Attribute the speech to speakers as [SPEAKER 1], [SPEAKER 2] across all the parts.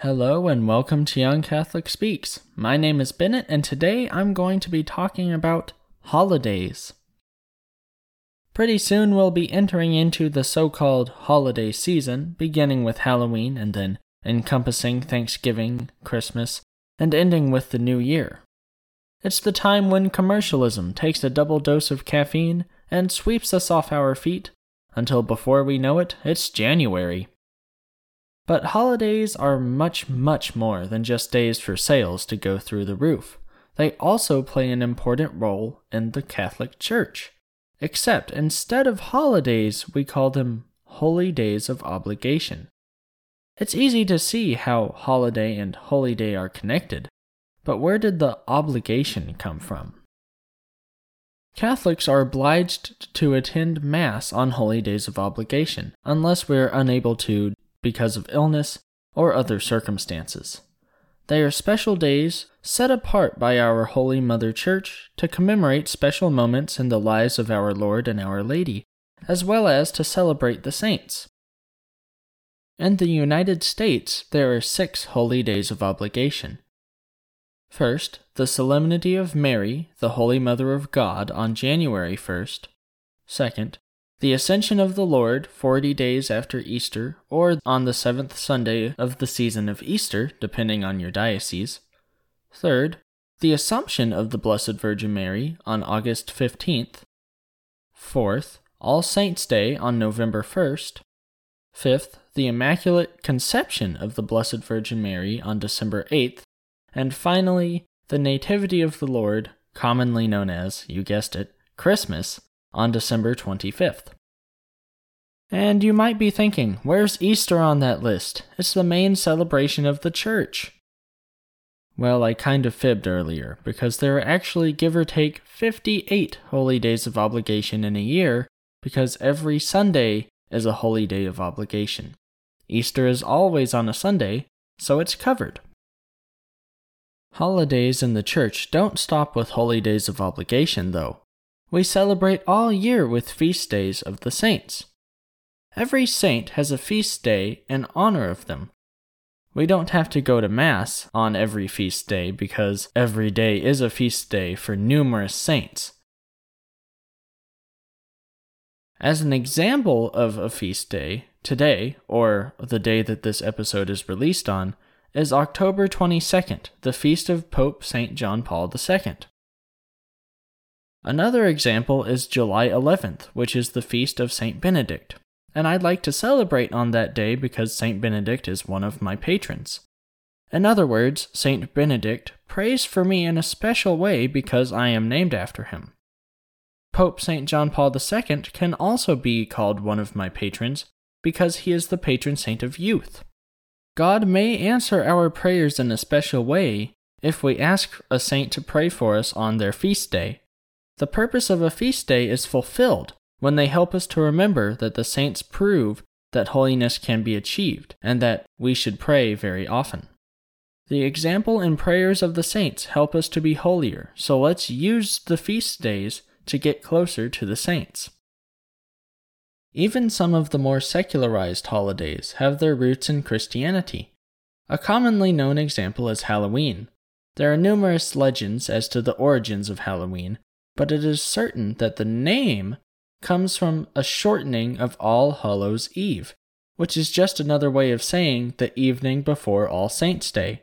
[SPEAKER 1] Hello and welcome to Young Catholic Speaks. My name is Bennett, and today I'm going to be talking about holidays. Pretty soon we'll be entering into the so called holiday season, beginning with Halloween and then encompassing Thanksgiving, Christmas, and ending with the New Year. It's the time when commercialism takes a double dose of caffeine and sweeps us off our feet until before we know it, it's January. But holidays are much, much more than just days for sales to go through the roof. They also play an important role in the Catholic Church. Except instead of holidays, we call them holy days of obligation. It's easy to see how holiday and holy day are connected, but where did the obligation come from? Catholics are obliged to attend Mass on holy days of obligation, unless we are unable to because of illness or other circumstances. They are special days set apart by our Holy Mother Church to commemorate special moments in the lives of our Lord and Our Lady, as well as to celebrate the saints. In the United States, there are six holy days of obligation. First, the Solemnity of Mary, the Holy Mother of God, on January 1st. Second, the Ascension of the Lord, 40 days after Easter, or on the seventh Sunday of the season of Easter, depending on your diocese. Third, the Assumption of the Blessed Virgin Mary on August 15th. Fourth, All Saints' Day on November 1st. Fifth, the Immaculate Conception of the Blessed Virgin Mary on December 8th. And finally, the Nativity of the Lord, commonly known as, you guessed it, Christmas, on December 25th. And you might be thinking, where's Easter on that list? It's the main celebration of the church. Well, I kind of fibbed earlier, because there are actually, give or take, 58 holy days of obligation in a year, because every Sunday is a holy day of obligation. Easter is always on a Sunday, so it's covered. Holidays in the church don't stop with holy days of obligation, though we celebrate all year with feast days of the saints. Every saint has a feast day in honor of them. We don't have to go to Mass on every feast day because every day is a feast day for numerous saints. As an example of a feast day, today, or the day that this episode is released on, is October 22nd, the feast of Pope St. John Paul II. Another example is July 11th, which is the feast of St. Benedict, and I'd like to celebrate on that day because St. Benedict is one of my patrons. In other words, St. Benedict prays for me in a special way because I am named after him. Pope St. John Paul II can also be called one of my patrons because he is the patron saint of youth. God may answer our prayers in a special way if we ask a saint to pray for us on their feast day the purpose of a feast day is fulfilled when they help us to remember that the saints prove that holiness can be achieved and that we should pray very often. The example and prayers of the saints help us to be holier, so let's use the feast days to get closer to the saints. Even some of the more secularized holidays have their roots in Christianity. A commonly known example is Halloween. There are numerous legends as to the origins of Halloween, but it is certain that the name comes from a shortening of All Hallows Eve, which is just another way of saying the evening before All Saints' Day.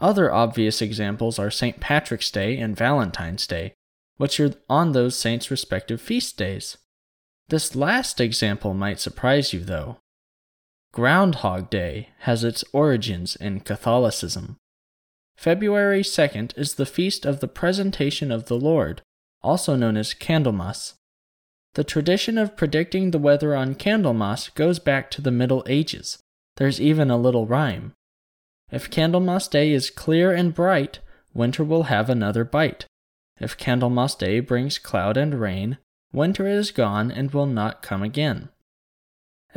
[SPEAKER 1] Other obvious examples are St. Patrick's Day and Valentine's Day, which are on those saints' respective feast days. This last example might surprise you, though. Groundhog Day has its origins in Catholicism. February 2nd is the feast of the Presentation of the Lord, also known as Candlemas. The tradition of predicting the weather on Candlemas goes back to the Middle Ages. There's even a little rhyme. If Candlemas Day is clear and bright, winter will have another bite. If Candlemas Day brings cloud and rain, winter is gone and will not come again.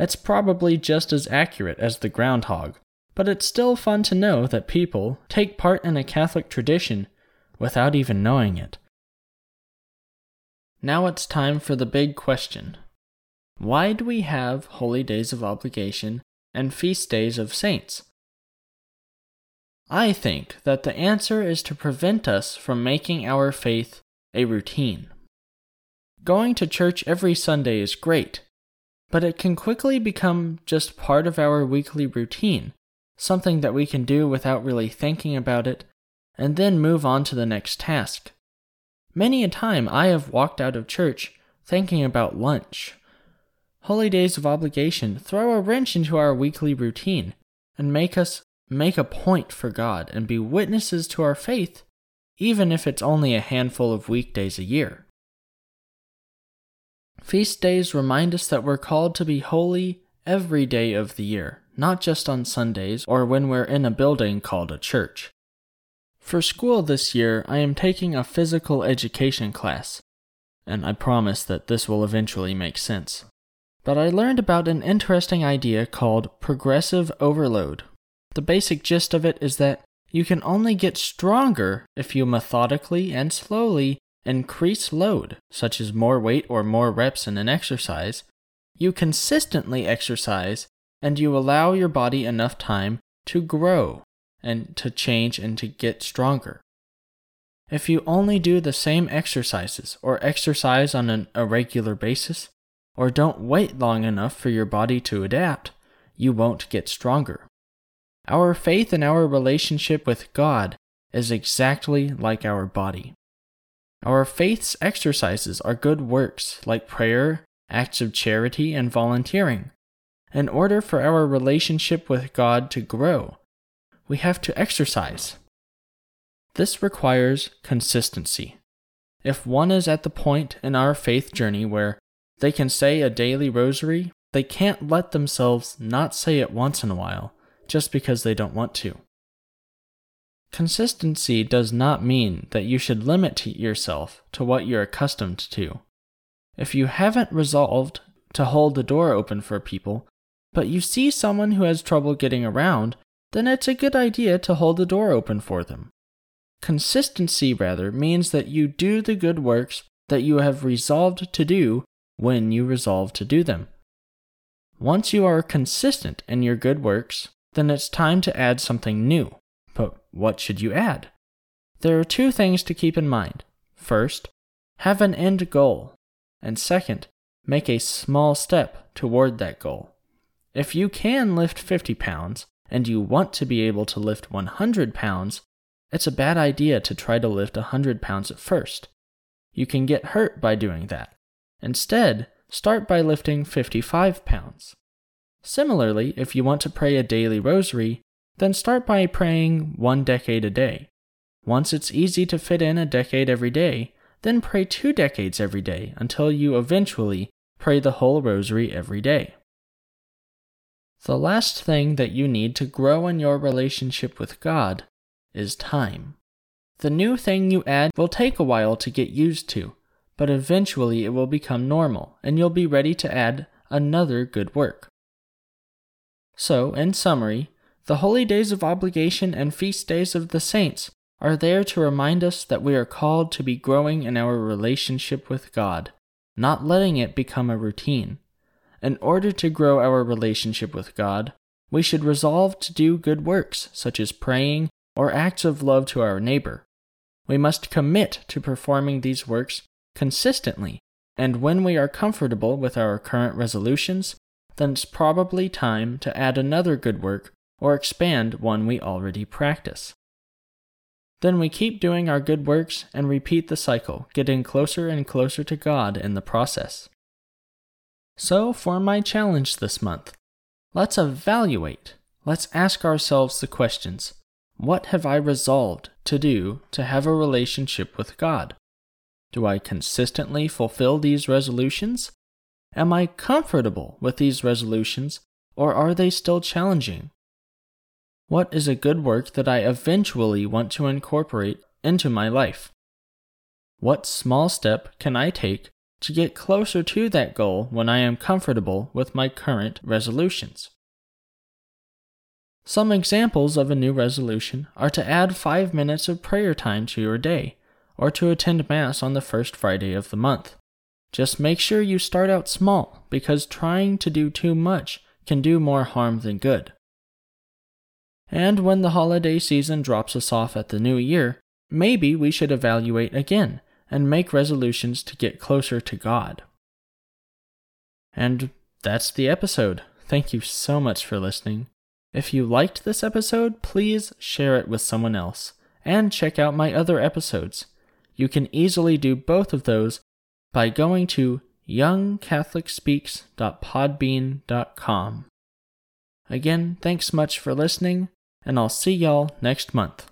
[SPEAKER 1] It's probably just as accurate as the groundhog, but it's still fun to know that people take part in a Catholic tradition without even knowing it. Now it's time for the big question Why do we have holy days of obligation and feast days of saints? I think that the answer is to prevent us from making our faith a routine. Going to church every Sunday is great, but it can quickly become just part of our weekly routine, something that we can do without really thinking about it, and then move on to the next task. Many a time I have walked out of church thinking about lunch. Holy days of obligation throw a wrench into our weekly routine and make us make a point for God and be witnesses to our faith, even if it's only a handful of weekdays a year. Feast days remind us that we're called to be holy every day of the year, not just on Sundays or when we're in a building called a church. For school this year, I am taking a physical education class, and I promise that this will eventually make sense. But I learned about an interesting idea called progressive overload, the basic gist of it is that you can only get stronger if you methodically and slowly increase load, such as more weight or more reps in an exercise. You consistently exercise and you allow your body enough time to grow and to change and to get stronger. If you only do the same exercises or exercise on an irregular basis, or don't wait long enough for your body to adapt, you won't get stronger. Our faith and our relationship with God is exactly like our body. Our faith's exercises are good works like prayer, acts of charity, and volunteering. In order for our relationship with God to grow, we have to exercise. This requires consistency. If one is at the point in our faith journey where they can say a daily rosary, they can't let themselves not say it once in a while just because they don't want to. Consistency does not mean that you should limit yourself to what you're accustomed to. If you haven't resolved to hold the door open for people, but you see someone who has trouble getting around, then it's a good idea to hold the door open for them. Consistency, rather, means that you do the good works that you have resolved to do when you resolve to do them. Once you are consistent in your good works, then it's time to add something new. But what should you add? There are two things to keep in mind. First, have an end goal. And second, make a small step toward that goal. If you can lift 50 pounds and you want to be able to lift 100 pounds, it's a bad idea to try to lift 100 pounds at first. You can get hurt by doing that. Instead, start by lifting 55 pounds. Similarly, if you want to pray a daily rosary, then start by praying one decade a day. Once it's easy to fit in a decade every day, then pray two decades every day until you eventually pray the whole rosary every day. The last thing that you need to grow in your relationship with God is time. The new thing you add will take a while to get used to, but eventually it will become normal and you'll be ready to add another good work. So, in summary, the holy days of obligation and feast days of the saints are there to remind us that we are called to be growing in our relationship with God, not letting it become a routine. In order to grow our relationship with God, we should resolve to do good works, such as praying or acts of love to our neighbor. We must commit to performing these works consistently, and when we are comfortable with our current resolutions, then it's probably time to add another good work or expand one we already practice. Then we keep doing our good works and repeat the cycle, getting closer and closer to God in the process. So, for my challenge this month, let's evaluate. Let's ask ourselves the questions What have I resolved to do to have a relationship with God? Do I consistently fulfill these resolutions? Am I comfortable with these resolutions, or are they still challenging? What is a good work that I eventually want to incorporate into my life? What small step can I take to get closer to that goal when I am comfortable with my current resolutions? Some examples of a new resolution are to add five minutes of prayer time to your day, or to attend Mass on the first Friday of the month. Just make sure you start out small because trying to do too much can do more harm than good. And when the holiday season drops us off at the new year, maybe we should evaluate again and make resolutions to get closer to God. And that's the episode. Thank you so much for listening. If you liked this episode, please share it with someone else and check out my other episodes. You can easily do both of those by going to youngcatholicspeaks.podbean.com. Again, thanks much for listening, and I'll see y'all next month.